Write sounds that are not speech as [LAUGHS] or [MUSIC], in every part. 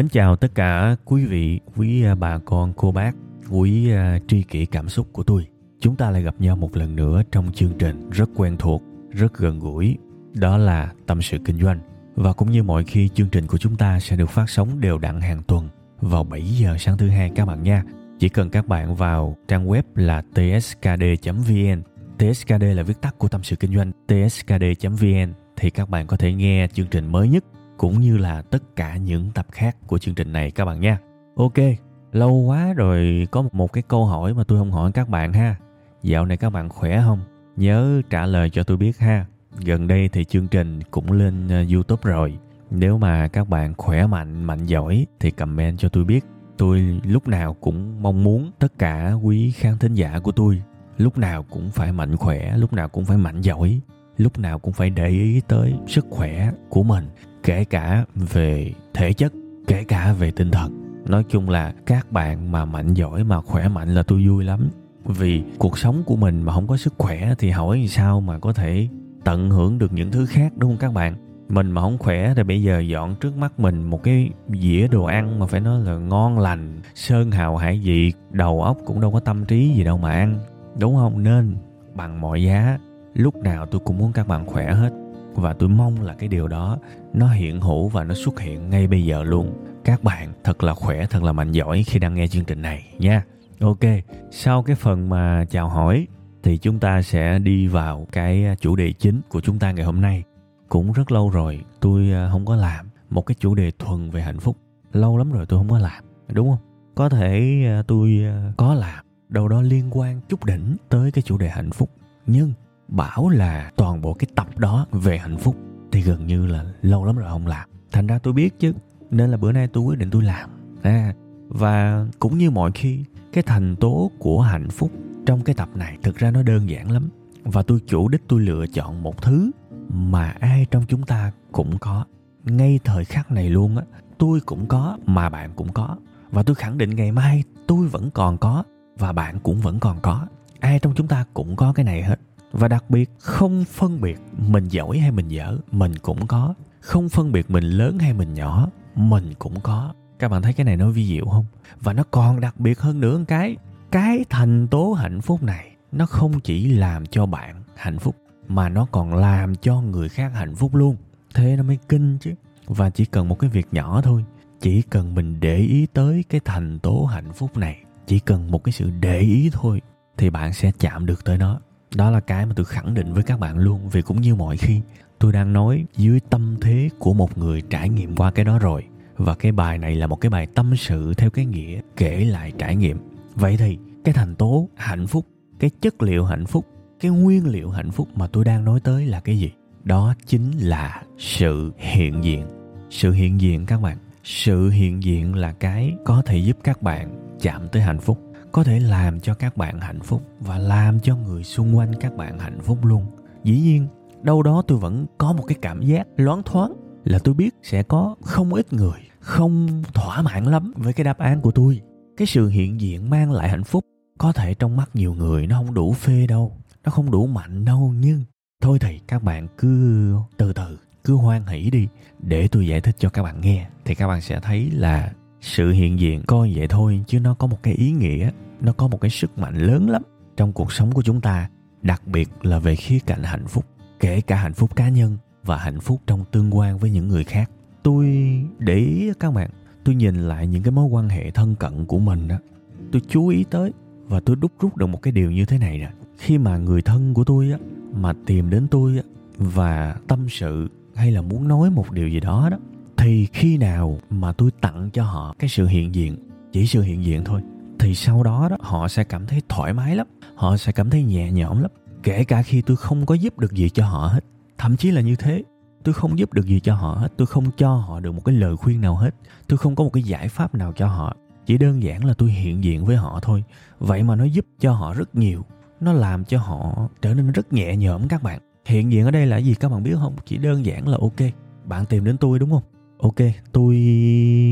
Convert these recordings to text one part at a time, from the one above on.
Mến chào tất cả quý vị, quý à, bà con, cô bác, quý à, tri kỷ cảm xúc của tôi. Chúng ta lại gặp nhau một lần nữa trong chương trình rất quen thuộc, rất gần gũi, đó là Tâm sự Kinh doanh. Và cũng như mọi khi, chương trình của chúng ta sẽ được phát sóng đều đặn hàng tuần vào 7 giờ sáng thứ hai các bạn nha. Chỉ cần các bạn vào trang web là tskd.vn TSKD là viết tắt của tâm sự kinh doanh tskd.vn thì các bạn có thể nghe chương trình mới nhất cũng như là tất cả những tập khác của chương trình này các bạn nha. Ok, lâu quá rồi có một cái câu hỏi mà tôi không hỏi các bạn ha. Dạo này các bạn khỏe không? Nhớ trả lời cho tôi biết ha. Gần đây thì chương trình cũng lên ờ, YouTube rồi. Nếu mà các bạn khỏe mạnh, mạnh giỏi thì comment cho tôi biết. Tôi lúc nào cũng mong muốn tất cả quý khán thính giả của tôi lúc nào cũng phải mạnh khỏe, lúc nào cũng phải mạnh giỏi, lúc nào cũng phải để ý tới sức khỏe của mình kể cả về thể chất, kể cả về tinh thần. Nói chung là các bạn mà mạnh giỏi, mà khỏe mạnh là tôi vui lắm. Vì cuộc sống của mình mà không có sức khỏe thì hỏi sao mà có thể tận hưởng được những thứ khác, đúng không các bạn? Mình mà không khỏe thì bây giờ dọn trước mắt mình một cái dĩa đồ ăn mà phải nói là ngon lành, sơn hào hải vị, đầu óc cũng đâu có tâm trí gì đâu mà ăn, đúng không? Nên bằng mọi giá, lúc nào tôi cũng muốn các bạn khỏe hết và tôi mong là cái điều đó nó hiện hữu và nó xuất hiện ngay bây giờ luôn. Các bạn thật là khỏe, thật là mạnh giỏi khi đang nghe chương trình này nha. Ok, sau cái phần mà chào hỏi thì chúng ta sẽ đi vào cái à, chủ đề chính của chúng ta ngày hôm nay. Cũng rất lâu rồi tôi à, không có làm một cái chủ đề thuần về hạnh phúc. Lâu lắm rồi tôi không có làm, đúng không? Có thể à, tôi có làm, đâu đó liên quan chút đỉnh tới cái chủ đề hạnh phúc. Nhưng bảo là toàn bộ cái tập đó về hạnh phúc thì gần như là lâu lắm rồi không làm. Thành ra tôi biết chứ nên là bữa nay tôi quyết định tôi làm. À, và cũng như mọi khi cái thành tố của hạnh phúc trong cái tập này thực ra nó đơn giản lắm. Và tôi chủ đích tôi lựa chọn một thứ mà ai trong chúng ta cũng có. Ngay thời khắc này luôn á tôi cũng có mà bạn cũng có. Và tôi khẳng định ngày mai tôi vẫn còn có và bạn cũng vẫn còn có. Ai trong chúng ta cũng có cái này hết và đặc biệt, không phân biệt mình giỏi hay mình dở, mình cũng có. Không phân biệt mình lớn hay mình nhỏ, mình cũng có. Các bạn thấy cái này nó vi diệu không? Và nó còn đặc biệt hơn nữa một cái cái thành tố hạnh phúc này, nó không chỉ làm cho bạn hạnh phúc, mà nó còn làm cho người khác hạnh phúc luôn. Thế nó mới kinh chứ. Và chỉ cần một cái việc nhỏ thôi, chỉ cần mình để ý tới cái thành tố hạnh phúc này, chỉ cần một cái sự để ý thôi, thì bạn sẽ chạm được tới nó đó là cái mà tôi khẳng định với các bạn luôn, vì cũng như mọi khi, tôi đang nói dưới tâm thế của một người trải nghiệm qua cái đó rồi. Và cái bài này là một cái bài tâm sự theo cái nghĩa kể lại trải nghiệm. Vậy thì, cái thành tố hạnh phúc, cái chất liệu hạnh phúc, cái nguyên liệu hạnh phúc mà tôi đang nói tới là cái gì? Đó chính là sự hiện diện. Sự hiện diện các bạn, sự hiện diện là cái có thể giúp các bạn chạm tới hạnh phúc có thể làm cho các bạn hạnh phúc và làm cho người xung quanh các bạn hạnh phúc luôn. Dĩ nhiên, đâu đó tôi vẫn có một cái cảm giác loáng thoáng là tôi biết sẽ có không ít người không thỏa mãn lắm với cái đáp án của tôi. Cái sự hiện diện mang lại hạnh phúc có thể trong mắt nhiều người nó không đủ phê đâu, nó không đủ mạnh đâu, nhưng thôi thì, các bạn cứ từ từ, cứ hoan hỷ đi để tôi giải thích cho các bạn nghe thì các bạn sẽ thấy là sự hiện diện coi vậy thôi, chứ nó có một cái ý nghĩa, nó có một cái sức mạnh lớn lắm trong cuộc sống của chúng ta, đặc biệt là về khía cạnh hạnh phúc, kể cả hạnh phúc cá nhân và hạnh phúc trong tương quan với những người khác. Tôi để ý các bạn, tôi nhìn lại những cái mối quan hệ thân cận của mình đó tôi chú ý tới và tôi đúc rút được một cái điều như thế này nè. Khi mà người thân của tôi á, mà tìm đến tôi á, và tâm sự hay là muốn nói một điều gì đó đó thì khi nào mà tôi tặng cho họ cái sự hiện diện, chỉ sự hiện diện thôi, thì sau đó đó, họ sẽ cảm thấy thoải mái lắm, họ sẽ cảm thấy nhẹ nhõm lắm. Kể cả khi tôi không có giúp được gì cho họ hết, thậm chí là như thế, tôi không giúp được gì cho họ hết, tôi không cho họ được một cái lời khuyên nào hết, tôi không có một cái giải pháp nào cho họ, chỉ đơn giản là tôi hiện diện với họ thôi. Vậy mà nó giúp cho họ rất nhiều, nó làm cho họ trở nên rất nhẹ nhõm các bạn. Hiện diện ở đây là gì các bạn biết không? Chỉ đơn giản là ok, bạn tìm đến tôi đúng không? Ok, tôi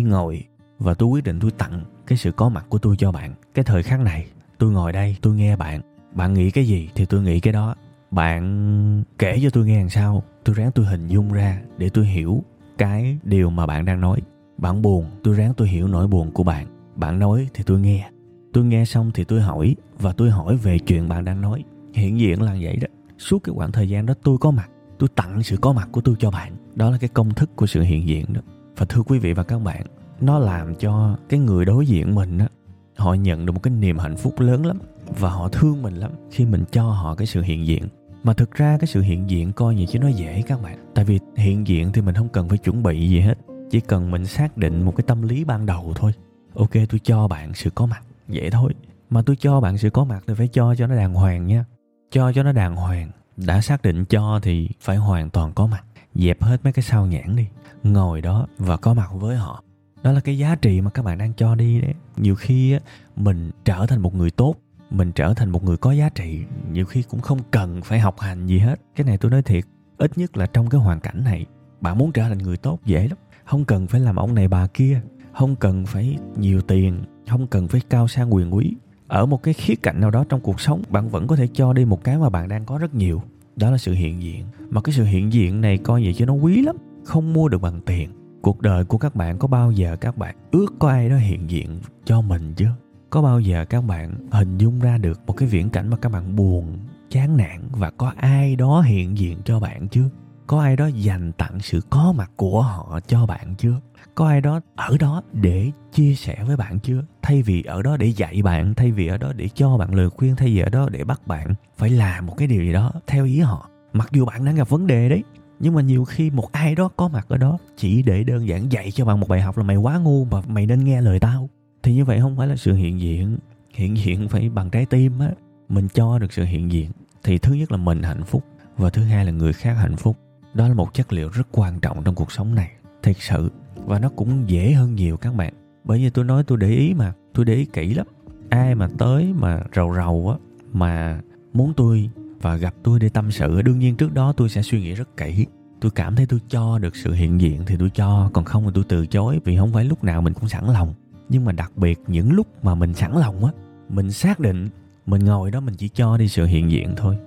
ngồi và tôi quyết định tôi tặng cái sự có mặt của tôi cho bạn cái thời khắc này. Tôi ngồi đây, tôi nghe bạn. Bạn nghĩ cái gì thì tôi nghĩ cái đó. Bạn kể cho tôi nghe làm sao. Tôi ráng tôi hình dung ra để tôi hiểu cái điều mà bạn đang nói. Bạn buồn, tôi ráng tôi hiểu nỗi buồn của bạn. Bạn nói thì tôi nghe. Tôi nghe xong thì tôi hỏi và tôi hỏi về chuyện bạn đang nói. Hiện diện là vậy đó. Suốt cái khoảng thời gian đó tôi có mặt tôi tặng sự có mặt của tôi cho bạn. Đó là cái công thức của sự hiện diện đó. Và thưa quý vị và các bạn, nó làm cho cái người đối diện mình á, họ nhận được một cái niềm hạnh phúc lớn lắm và họ thương mình lắm khi mình cho họ cái sự hiện diện. Mà thực ra cái sự hiện diện coi như chứ nó dễ các bạn. Tại vì hiện diện thì mình không cần phải chuẩn bị gì hết. Chỉ cần mình xác định một cái tâm lý ban đầu thôi. Ok, tôi cho bạn sự có mặt. Vậy thôi. Mà tôi cho bạn sự có mặt thì phải cho cho nó đàng hoàng nha. Cho cho nó đàng hoàng đã xác định cho thì phải hoàn toàn có mặt. Dẹp hết mấy cái sao nhãn đi. Ngồi đó và có mặt với họ. Đó là cái giá trị mà các bạn đang cho đi đấy. Nhiều khi á, mình trở thành một người tốt mình trở thành một người có giá trị nhiều khi cũng không cần phải học hành gì hết. Cái này tôi nói thiệt ít nhất là trong cái hoàn cảnh này bạn muốn trở thành người tốt dễ lắm. Không cần phải làm ông này bà kia không cần phải nhiều tiền không cần phải cao sang quyền quý ở một cái khía cạnh nào đó trong cuộc sống, bạn vẫn có thể cho đi một cái mà bạn đang có rất nhiều. Đó là sự hiện diện. Mà cái sự hiện diện này coi vậy chứ nó quý lắm. Không mua được bằng tiền. Cuộc đời của các bạn có bao giờ các bạn ước có ai đó hiện diện cho mình chưa có bao giờ các bạn hình dung ra được một cái viễn cảnh mà các bạn buồn, chán nản và có ai đó hiện diện cho bạn chưa có ai đó dành tặng sự có mặt của họ cho bạn chưa? Có ai đó ở đó để chia sẻ với bạn chưa? Thay vì ở đó để dạy bạn, thay vì ở đó để cho bạn lời khuyên, thay vì ở đó để bắt bạn phải làm một cái điều gì đó theo ý họ. Mặc dù bạn đang gặp vấn đề đấy, nhưng mà nhiều khi một ai đó có mặt ở đó chỉ để đơn giản dạy cho bạn một bài học là mày quá ngu và mày nên nghe lời tao. Thì như vậy không phải là sự hiện diện. Hiện diện phải bằng trái tim á. Mình cho được sự hiện diện. Thì thứ nhất là mình hạnh phúc và thứ hai là người khác hạnh phúc đó là một chất liệu rất quan trọng trong cuộc sống này thật sự. Và nó cũng dễ hơn nhiều các bạn. Bởi vì tôi nói tôi để ý mà, tôi để ý kỹ lắm. Ai mà tới mà rầu rầu á, mà muốn tôi và gặp tôi để tâm sự đương nhiên trước đó tôi sẽ suy nghĩ rất kỹ. Tôi cảm thấy tôi cho được sự hiện diện thì tôi cho, còn không thì tôi từ chối, vì không phải lúc nào mình cũng sẵn lòng. Nhưng mà đặc biệt những lúc mà mình sẵn lòng á, mình xác định, mình ngồi đó mình chỉ cho đi sự hiện diện thôi.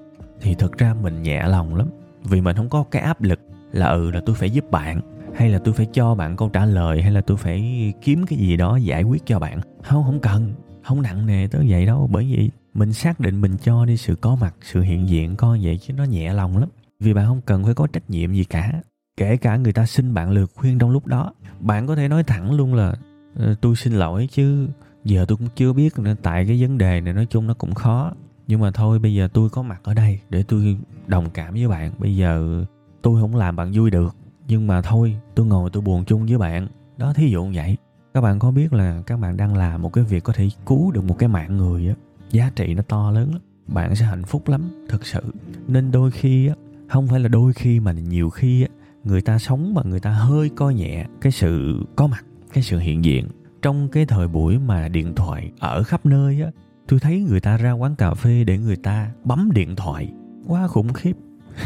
Thì thật ra mình nhẹ lòng lắm vì mình không có cái áp lực là ừ là tôi phải giúp bạn, hay là tôi phải cho bạn câu trả lời, hay là tôi phải kiếm cái gì đó giải quyết cho bạn. Không không cần, không nặng nề tới vậy đâu. Bởi vì mình xác định mình cho đi sự có mặt, sự hiện diện coi vậy chứ nó nhẹ lòng lắm. Vì bạn không cần phải có trách nhiệm gì cả. Kể cả người ta xin bạn lời khuyên trong lúc đó, bạn có thể nói thẳng luôn là ờ, tôi xin lỗi chứ, giờ tôi cũng chưa biết nữa, tại cái vấn đề này nói chung nó cũng khó nhưng mà thôi, bây giờ tôi có mặt ở đây để tôi đồng cảm với bạn. Bây giờ tôi không làm bạn vui được. Nhưng mà thôi, tôi ngồi tôi buồn chung với bạn. Đó, thí dụ vậy. Các bạn có biết là các bạn đang làm một cái việc có thể cứu được một cái mạng người á, giá trị nó to lớn lắm. Bạn sẽ hạnh phúc lắm, thực sự. Nên đôi khi á, không phải là đôi khi mà nhiều khi á, người ta sống mà người ta hơi coi nhẹ cái sự có mặt, cái sự hiện diện. Trong cái thời buổi mà điện thoại ở khắp nơi á tôi thấy người ta ra quán cà phê để người ta bấm điện thoại. Quá khủng khiếp.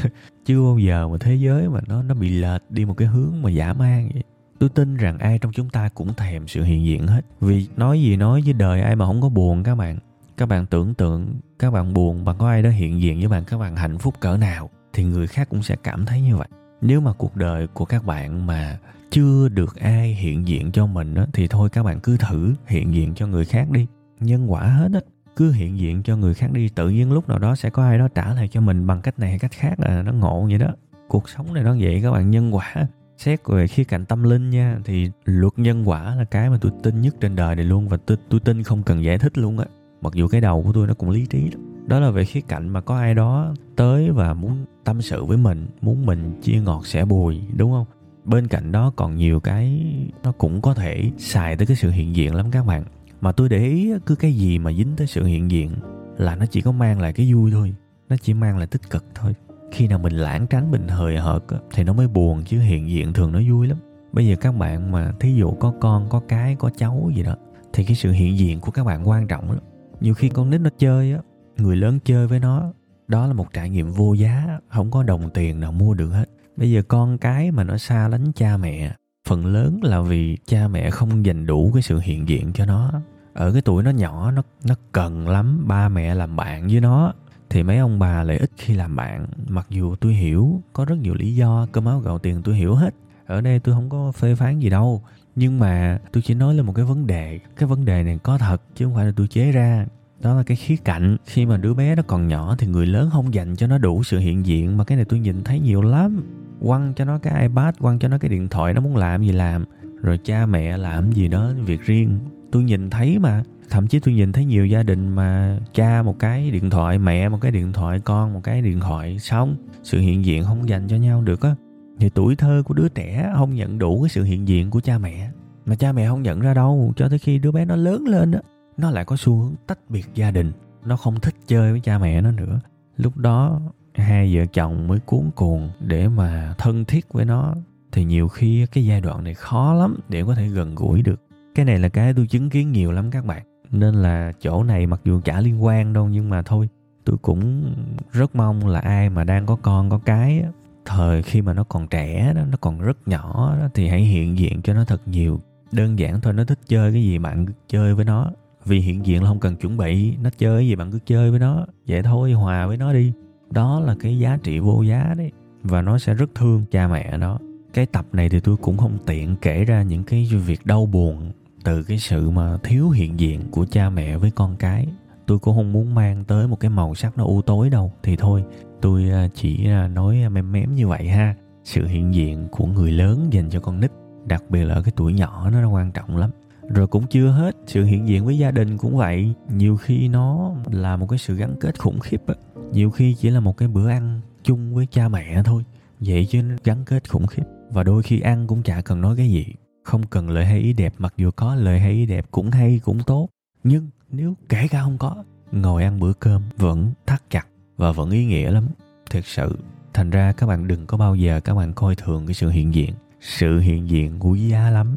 [LAUGHS] Chưa bao giờ mà thế giới mà nó nó bị lệch đi một cái hướng mà giả man vậy. Tôi tin rằng ai trong chúng ta cũng thèm sự hiện diện hết. Vì nói gì nói với đời ai mà không có buồn các bạn. Các bạn tưởng tượng các bạn buồn bằng có ai đó hiện diện với bạn các bạn hạnh phúc cỡ nào thì người khác cũng sẽ cảm thấy như vậy. Nếu mà cuộc đời của các bạn mà chưa được ai hiện diện cho mình á, thì thôi các bạn cứ thử hiện diện cho người khác đi. Nhân quả hết á cứ hiện diện cho người khác đi tự nhiên lúc nào đó sẽ có ai đó trả lại cho mình bằng cách này hay cách khác là nó ngộ vậy đó. Cuộc sống này nó vậy các bạn nhân quả. Xét về khía cạnh tâm linh nha thì luật nhân quả là cái mà tôi tin nhất trên đời này luôn và tôi, tôi tin không cần giải thích luôn á. Mặc dù cái đầu của tôi nó cũng lý trí lắm đó là về khía cạnh mà có ai đó tới và muốn tâm sự với mình muốn mình chia ngọt sẻ bùi đúng không? Bên cạnh đó còn nhiều cái nó cũng có thể xài tới cái sự hiện diện lắm các bạn mà tôi để ý cứ cái gì mà dính tới sự hiện diện là nó chỉ có mang lại cái vui thôi. Nó chỉ mang lại tích cực thôi. Khi nào mình lãng tránh mình hời hợt thì nó mới buồn chứ hiện diện thường nó vui lắm. Bây giờ các bạn mà thí dụ có con, có cái, có cháu gì đó, thì cái sự hiện diện của các bạn quan trọng lắm. Nhiều khi con nít nó chơi á, người lớn chơi với nó, đó là một trải nghiệm vô giá, không có đồng tiền nào mua được hết. Bây giờ con cái mà nó xa lánh cha mẹ phần lớn là vì cha mẹ không dành đủ cái sự hiện diện cho nó. Ở cái tuổi nó nhỏ, nó nó cần lắm, ba mẹ làm bạn với nó, thì mấy ông bà lại ít khi làm bạn. Mặc dù tôi hiểu, có rất nhiều lý do, cơm áo gạo tiền tôi hiểu hết. Ở đây tôi không có phê phán gì đâu. Nhưng mà tôi chỉ nói lên một cái vấn đề. Cái vấn đề này có thật, chứ không phải là tôi chế ra. Đó là cái khía cạnh. Khi mà đứa bé nó còn nhỏ thì người lớn không dành cho nó đủ sự hiện diện, mà cái này tôi nhìn thấy nhiều lắm quăng cho nó cái ipad, quăng cho nó cái điện thoại, nó muốn làm gì làm. Rồi cha mẹ làm gì đó, việc riêng. Tôi nhìn thấy mà, thậm chí tôi nhìn thấy nhiều gia đình mà cha một cái điện thoại, mẹ một cái điện thoại, con một cái điện thoại. Xong, sự hiện diện không dành cho nhau được á. Thì tuổi thơ của đứa trẻ không nhận đủ cái sự hiện diện của cha mẹ. Mà cha mẹ không nhận ra đâu, cho tới khi đứa bé nó lớn lên á, nó lại có xu hướng tách biệt gia đình. Nó không thích chơi với cha mẹ nó nữa. Lúc đó hai vợ chồng mới cuốn cuồng để mà thân thiết với nó thì nhiều khi cái giai đoạn này khó lắm để có thể gần gũi được. Cái này là cái tôi chứng kiến nhiều lắm các bạn. Nên là chỗ này mặc dù chả liên quan đâu nhưng mà thôi tôi cũng rất mong là ai mà đang có con có cái thời khi mà nó còn trẻ đó nó còn rất nhỏ đó, thì hãy hiện diện cho nó thật nhiều. Đơn giản thôi nó thích chơi cái gì bạn cứ chơi với nó. Vì hiện diện là không cần chuẩn bị nó chơi cái gì bạn cứ chơi với nó. Vậy thôi hòa với nó đi đó là cái giá trị vô giá đấy. Và nó sẽ rất thương cha mẹ nó cái tập này thì tôi cũng không tiện kể ra những cái việc đau buồn từ cái sự mà thiếu hiện diện của cha mẹ với con cái. Tôi cũng không muốn mang tới một cái màu sắc nó u tối đâu. Thì thôi, tôi à, chỉ à, nói mém mém như vậy ha. Sự hiện diện của người lớn dành cho con nít, đặc biệt là ở cái tuổi nhỏ, nó quan trọng lắm rồi cũng chưa hết, sự hiện diện với gia đình cũng vậy. Nhiều khi nó là một cái sự gắn kết khủng khiếp á. Nhiều khi chỉ là một cái bữa ăn chung với cha mẹ thôi. Vậy chứ gắn kết khủng khiếp. Và đôi khi ăn cũng chả cần nói cái gì. Không cần lời hay ý đẹp, mặc dù có lời hay ý đẹp cũng hay, cũng tốt. Nhưng nếu kể cả không có, ngồi ăn bữa cơm vẫn thắt chặt và vẫn ý nghĩa lắm. Thực sự, thành ra các bạn đừng có bao giờ các bạn coi thường cái sự hiện diện. Sự hiện diện quý giá lắm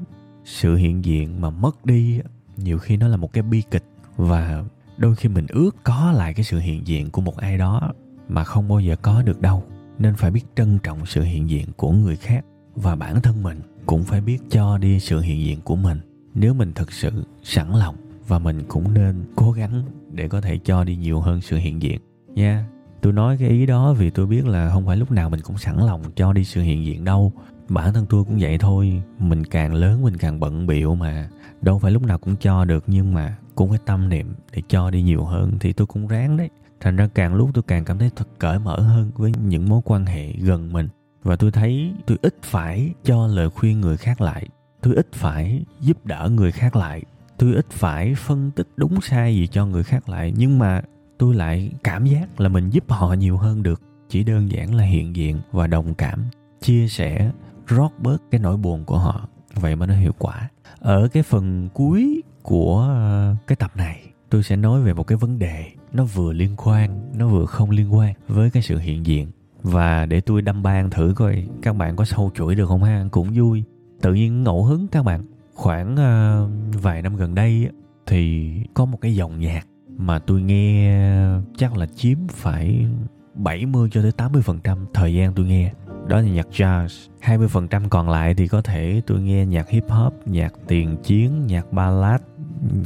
sự hiện diện mà mất đi nhiều khi nó là một cái bi kịch và đôi khi mình ước có lại cái sự hiện diện của một ai đó mà không bao giờ có được đâu. Nên phải biết trân trọng sự hiện diện của người khác và bản thân mình cũng phải biết cho đi sự hiện diện của mình. Nếu mình thực sự sẵn lòng và mình cũng nên cố gắng để có thể cho đi nhiều hơn sự hiện diện nha. Tôi nói cái ý đó vì tôi biết là không phải lúc nào mình cũng sẵn lòng cho đi sự hiện diện đâu bản thân tôi cũng vậy thôi. Mình càng lớn, mình càng bận biệu mà. Đâu phải lúc nào cũng cho được, nhưng mà cũng phải tâm niệm để cho đi nhiều hơn thì tôi cũng ráng đấy. Thành ra càng lúc tôi càng cảm thấy thật cởi mở hơn với những mối quan hệ gần mình. Và tôi thấy tôi ít phải cho lời khuyên người khác lại. Tôi ít phải giúp đỡ người khác lại. Tôi ít phải phân tích đúng sai gì cho người khác lại. Nhưng mà tôi lại cảm giác là mình giúp họ nhiều hơn được. Chỉ đơn giản là hiện diện và đồng cảm, chia sẻ rót bớt cái nỗi buồn của họ. Vậy mà nó hiệu quả. Ở cái phần cuối của ờ, cái tập này tôi sẽ nói về một cái vấn đề nó vừa liên quan nó vừa không liên quan với cái sự hiện diện. Và để tôi đâm ban thử coi các bạn có sâu chuỗi được không ha? Cũng vui. Tự nhiên ngẫu hứng các bạn. Khoảng uh, vài năm gần đây thì có một cái dòng nhạc mà tôi nghe ờ, chắc là chiếm phải 70 cho tới 80% thời gian tôi nghe đó là nhạc jazz. 20% còn lại thì có thể tôi nghe nhạc hip hop, nhạc tiền chiến, nhạc ballad,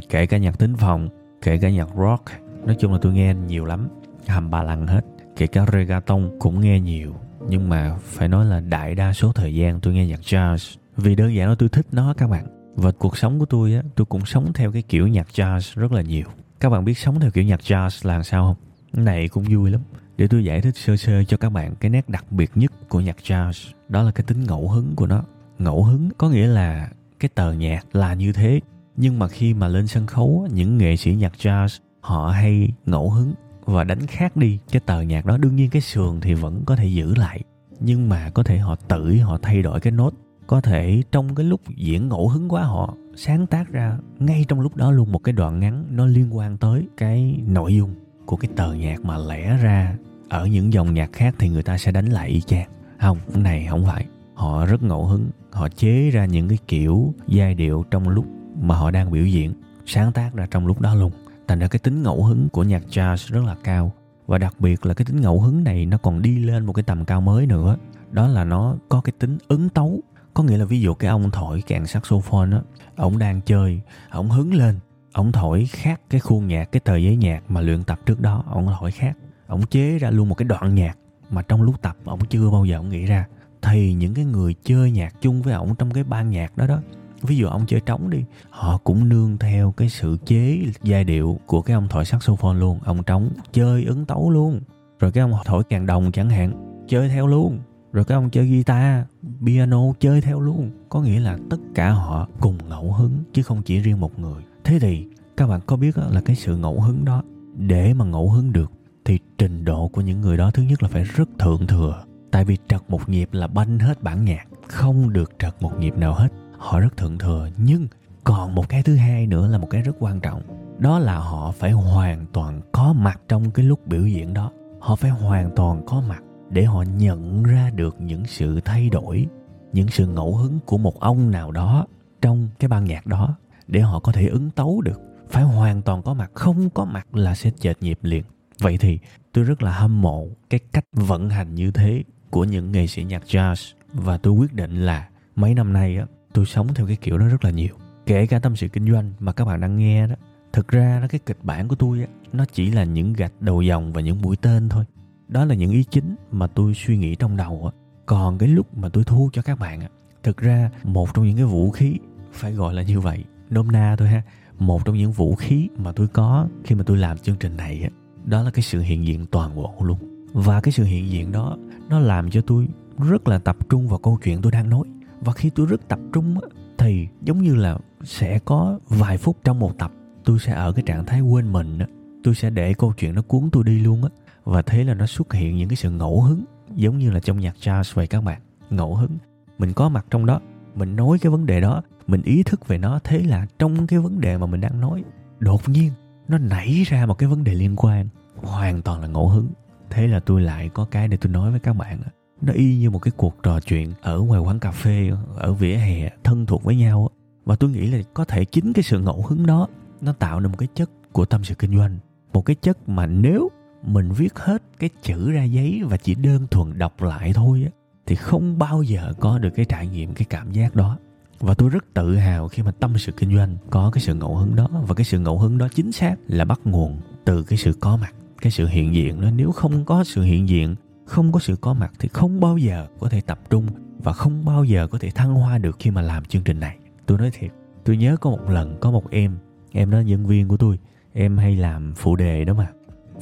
kể cả nhạc tính phòng, kể cả nhạc rock. Nói chung là tôi nghe nhiều lắm, hầm ba lằng hết. Kể cả reggaeton cũng nghe nhiều. Nhưng mà phải nói là đại đa số thời gian tôi nghe nhạc jazz. Vì đơn giản là tôi thích nó, các bạn. Và cuộc sống của tôi á, tôi cũng sống theo cái kiểu nhạc jazz rất là nhiều. Các bạn biết sống theo kiểu nhạc jazz là sao không? Này cũng vui lắm để tôi giải thích sơ sơ cho các bạn cái nét đặc biệt nhất của nhạc jazz, đó là cái tính ngẫu hứng của nó. Ngẫu hứng có nghĩa là cái tờ nhạc là như thế, nhưng mà khi mà lên sân khấu, những nghệ sĩ nhạc jazz, họ hay ngẫu hứng và đánh khác đi. Cái tờ nhạc đó, đương nhiên cái sườn thì vẫn có thể giữ lại, nhưng mà có thể họ tự, họ thay đổi cái nốt. Có thể trong cái lúc diễn ngẫu hứng quá, họ sáng tác ra ngay trong lúc đó luôn một cái đoạn ngắn nó liên quan tới cái nội dung của cái tờ nhạc mà lẽ ra ở những dòng nhạc khác thì người ta sẽ đánh lại y chang. Không này không phải. Họ rất ngẫu hứng. Họ chế ra những cái kiểu giai điệu trong lúc mà họ đang biểu diễn, sáng tác ra trong lúc đó luôn. Thành ra cái tính ngẫu hứng của nhạc jazz rất là cao. Và đặc biệt là cái tính ngẫu hứng này nó còn đi lên một cái tầm cao mới nữa. Đó là nó có cái tính ứng tấu. Có nghĩa là ví dụ cái ông thổi kèn saxophone á ông đang chơi ông hứng lên ổng thổi khác cái khuôn nhạc, cái tờ giấy nhạc mà luyện tập trước đó, ổng thổi khác ổng chế ra luôn một cái đoạn nhạc mà trong lúc tập, ổng chưa bao giờ ổng nghĩ ra. Thì những cái người chơi nhạc chung với ổng trong cái ban nhạc đó đó, ví dụ ông chơi trống đi, họ cũng nương theo cái sự chế giai điệu của cái ông thổi saxophone luôn. Ông trống chơi ứng tấu luôn. Rồi cái ông thổi kèn đồng chẳng hạn, chơi theo luôn. Rồi cái ông chơi guitar, piano chơi theo luôn. Có nghĩa là tất cả họ cùng ngẫu hứng, chứ không chỉ riêng một người thế thì, các bạn có biết là cái sự ngẫu hứng đó, để mà ngẫu hứng được, thì trình độ của những người đó thứ nhất là phải rất thượng thừa. Tại vì trật một nhịp là banh hết bản nhạc, không được trật một nhịp nào hết. Họ rất thượng thừa, nhưng còn một cái thứ hai nữa là một cái rất quan trọng. Đó là họ phải hoàn toàn có mặt trong cái lúc biểu diễn đó. Họ phải hoàn toàn có mặt để họ nhận ra được những sự thay đổi, những sự ngẫu hứng của một ông nào đó trong cái ban nhạc đó để họ có thể ứng tấu được. Phải hoàn toàn có mặt, không có mặt là sẽ chệch nhịp liền. Vậy thì tôi rất là hâm mộ cái cách vận hành như thế của những nghệ sĩ nhạc jazz. Và tôi quyết định là mấy năm nay á, tôi sống theo cái kiểu đó rất là nhiều. Kể cả tâm sự kinh doanh mà các bạn đang nghe đó. Thực ra đó, cái kịch bản của tôi á, nó chỉ là những gạch đầu dòng và những mũi tên thôi. Đó là những ý chính mà tôi suy nghĩ trong đầu á. Còn cái lúc mà tôi thu cho các bạn á, thực ra một trong những cái vũ khí phải gọi là như vậy nôm na thôi ha. Một trong những vũ khí mà tôi có khi mà tôi làm chương trình này á đó là cái sự hiện diện toàn bộ luôn. Và cái sự hiện diện đó nó làm cho tôi rất là tập trung vào câu chuyện tôi đang nói. Và khi tôi rất tập trung á, thì giống như là sẽ có vài phút trong một tập tôi sẽ ở cái trạng thái quên mình á. Tôi sẽ để câu chuyện nó cuốn tôi đi luôn á. Và thế là nó xuất hiện những cái sự ngẫu hứng giống như là trong nhạc jazz vậy các bạn. Ngẫu hứng. Mình có mặt trong đó mình nói cái vấn đề đó mình ý thức về nó, thế là trong cái vấn đề mà mình đang nói, đột nhiên nó nảy ra một cái vấn đề liên quan, hoàn toàn là ngẫu hứng. Thế là tôi lại có cái để tôi nói với các bạn nó y như một cái cuộc trò chuyện ở ngoài quán cà phê, ở vỉa hè, thân thuộc với nhau và tôi nghĩ là có thể chính cái sự ngẫu hứng đó, nó tạo nên một cái chất của tâm sự kinh doanh. Một cái chất mà nếu mình viết hết cái chữ ra giấy và chỉ đơn thuần đọc lại thôi á, thì không bao giờ có được cái trải nghiệm, cái cảm giác đó và tôi rất tự hào khi mà tâm sự kinh doanh có cái sự ngẫu hứng đó. Và cái sự ngẫu hứng đó chính xác là bắt nguồn từ cái sự có mặt, cái sự hiện diện đó. Nếu không có sự hiện diện, không có sự có mặt thì không bao giờ có thể tập trung và không bao giờ có thể thăng hoa được khi mà làm chương trình này. Tôi nói thiệt, tôi nhớ có một lần có một em em đó nhân viên của tôi. Em hay làm phụ đề đó mà,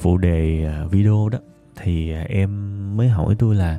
phụ đề ờ, video đó. Thì ờ, em mới hỏi tôi là,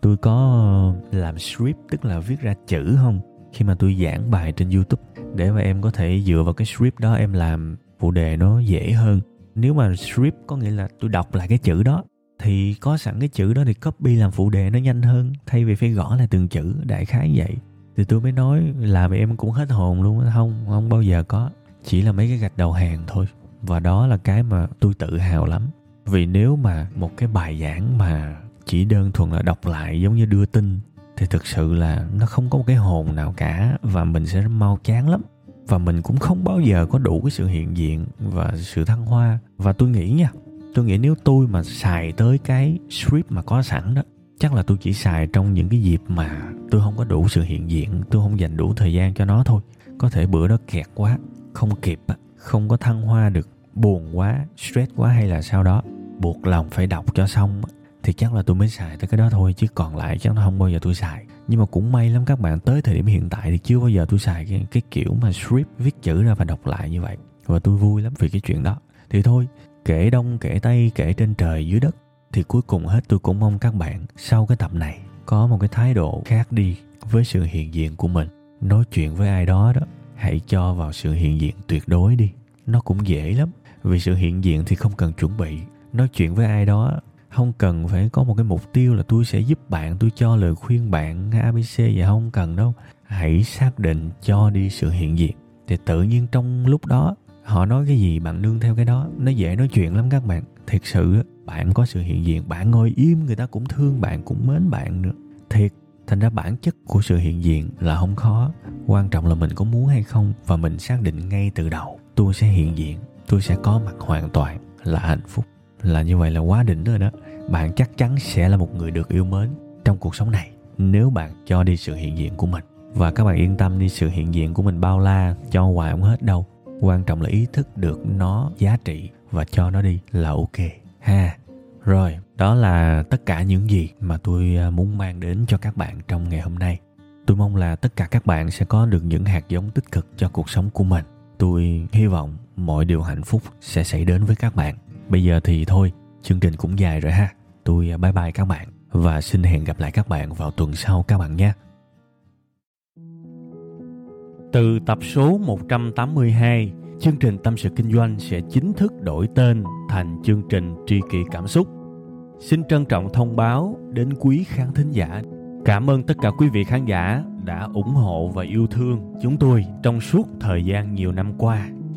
tôi có làm script tức là viết ra chữ không? Khi mà tôi giảng bài trên youtube, để mà em có thể dựa vào cái script đó em làm phụ đề nó dễ hơn. Nếu mà script có nghĩa là tôi đọc lại cái chữ đó, thì có sẵn cái chữ đó thì copy làm phụ đề nó nhanh hơn, thay vì phải gõ lại từng chữ, đại khái vậy. Thì tôi mới nói làm em cũng hết hồn luôn không không bao giờ có, chỉ là mấy cái gạch đầu hàng thôi. Và đó là cái mà tôi tự hào lắm. Vì nếu mà một cái bài giảng mà chỉ đơn thuần là đọc lại giống như đưa tin thì thực sự là nó không có một cái hồn nào cả và mình sẽ mau chán lắm. Và mình cũng không bao giờ có đủ cái sự hiện diện và sự thăng hoa. Và tôi nghĩ nha, tôi nghĩ nếu tôi mà xài tới cái script mà có sẵn đó, chắc là tôi chỉ xài trong những cái dịp mà tôi không có đủ sự hiện diện, tôi không dành đủ thời gian cho nó thôi. Có thể bữa đó kẹt quá, không kịp không có thăng hoa được, buồn quá, stress quá hay là sao đó, buộc lòng phải đọc cho xong thì chắc là tôi mới xài tới cái đó thôi chứ còn lại chắc nó không bao giờ tôi xài. Nhưng mà cũng may lắm các bạn tới thời điểm hiện tại thì chưa bao giờ tôi xài cái, cái kiểu mà script viết chữ ra và đọc lại như vậy. Và tôi vui lắm vì cái chuyện đó. Thì thôi kể đông kể tây kể trên trời dưới đất. Thì cuối cùng hết tôi cũng mong các bạn sau cái tập này có một cái thái độ khác đi với sự hiện diện của mình. Nói chuyện với ai đó đó hãy cho vào sự hiện diện tuyệt đối đi. Nó cũng dễ lắm vì sự hiện diện thì không cần chuẩn bị. Nói chuyện với ai đó không cần phải có một cái mục tiêu là tôi sẽ giúp bạn, tôi cho lời khuyên bạn abc vậy không cần đâu. Hãy xác định cho đi sự hiện diện. Thì tự nhiên trong lúc đó, họ nói cái gì bạn nương theo cái đó, nó dễ nói chuyện lắm các bạn. Thiệt sự bạn có sự hiện diện, bạn ngồi im, người ta cũng thương bạn, cũng mến bạn nữa. Thiệt, thành ra bản chất của sự hiện diện là không khó. Quan trọng là mình có muốn hay không và mình xác định ngay từ đầu, tôi sẽ hiện diện, tôi sẽ có mặt hoàn toàn là hạnh phúc. Là như vậy là quá đỉnh rồi đó bạn chắc chắn sẽ là một người được yêu mến trong cuộc sống này. Nếu bạn cho đi sự hiện diện của mình, và các bạn yên tâm đi sự hiện diện của mình bao la, cho hoài không hết đâu. Quan trọng là ý thức được nó giá trị và cho nó đi là ok. Ha, rồi, đó là tất cả những gì mà tôi à, muốn mang đến cho các bạn trong ngày hôm nay. Tôi mong là tất cả các bạn sẽ có được những hạt giống tích cực cho cuộc sống của mình. Tôi hy vọng mọi điều hạnh phúc sẽ xảy đến với các bạn. Bây giờ thì thôi, chương trình cũng dài rồi ha tôi à, bye bye các bạn và xin hẹn gặp lại các bạn vào tuần sau các bạn nhé từ tập số 182, chương trình Tâm sự Kinh doanh sẽ chính thức đổi tên thành chương trình Tri kỷ Cảm xúc. Xin trân trọng thông báo đến quý khán thính giả. Cảm ơn tất cả quý vị khán giả đã ủng hộ và yêu thương chúng tôi trong suốt thời gian nhiều năm qua.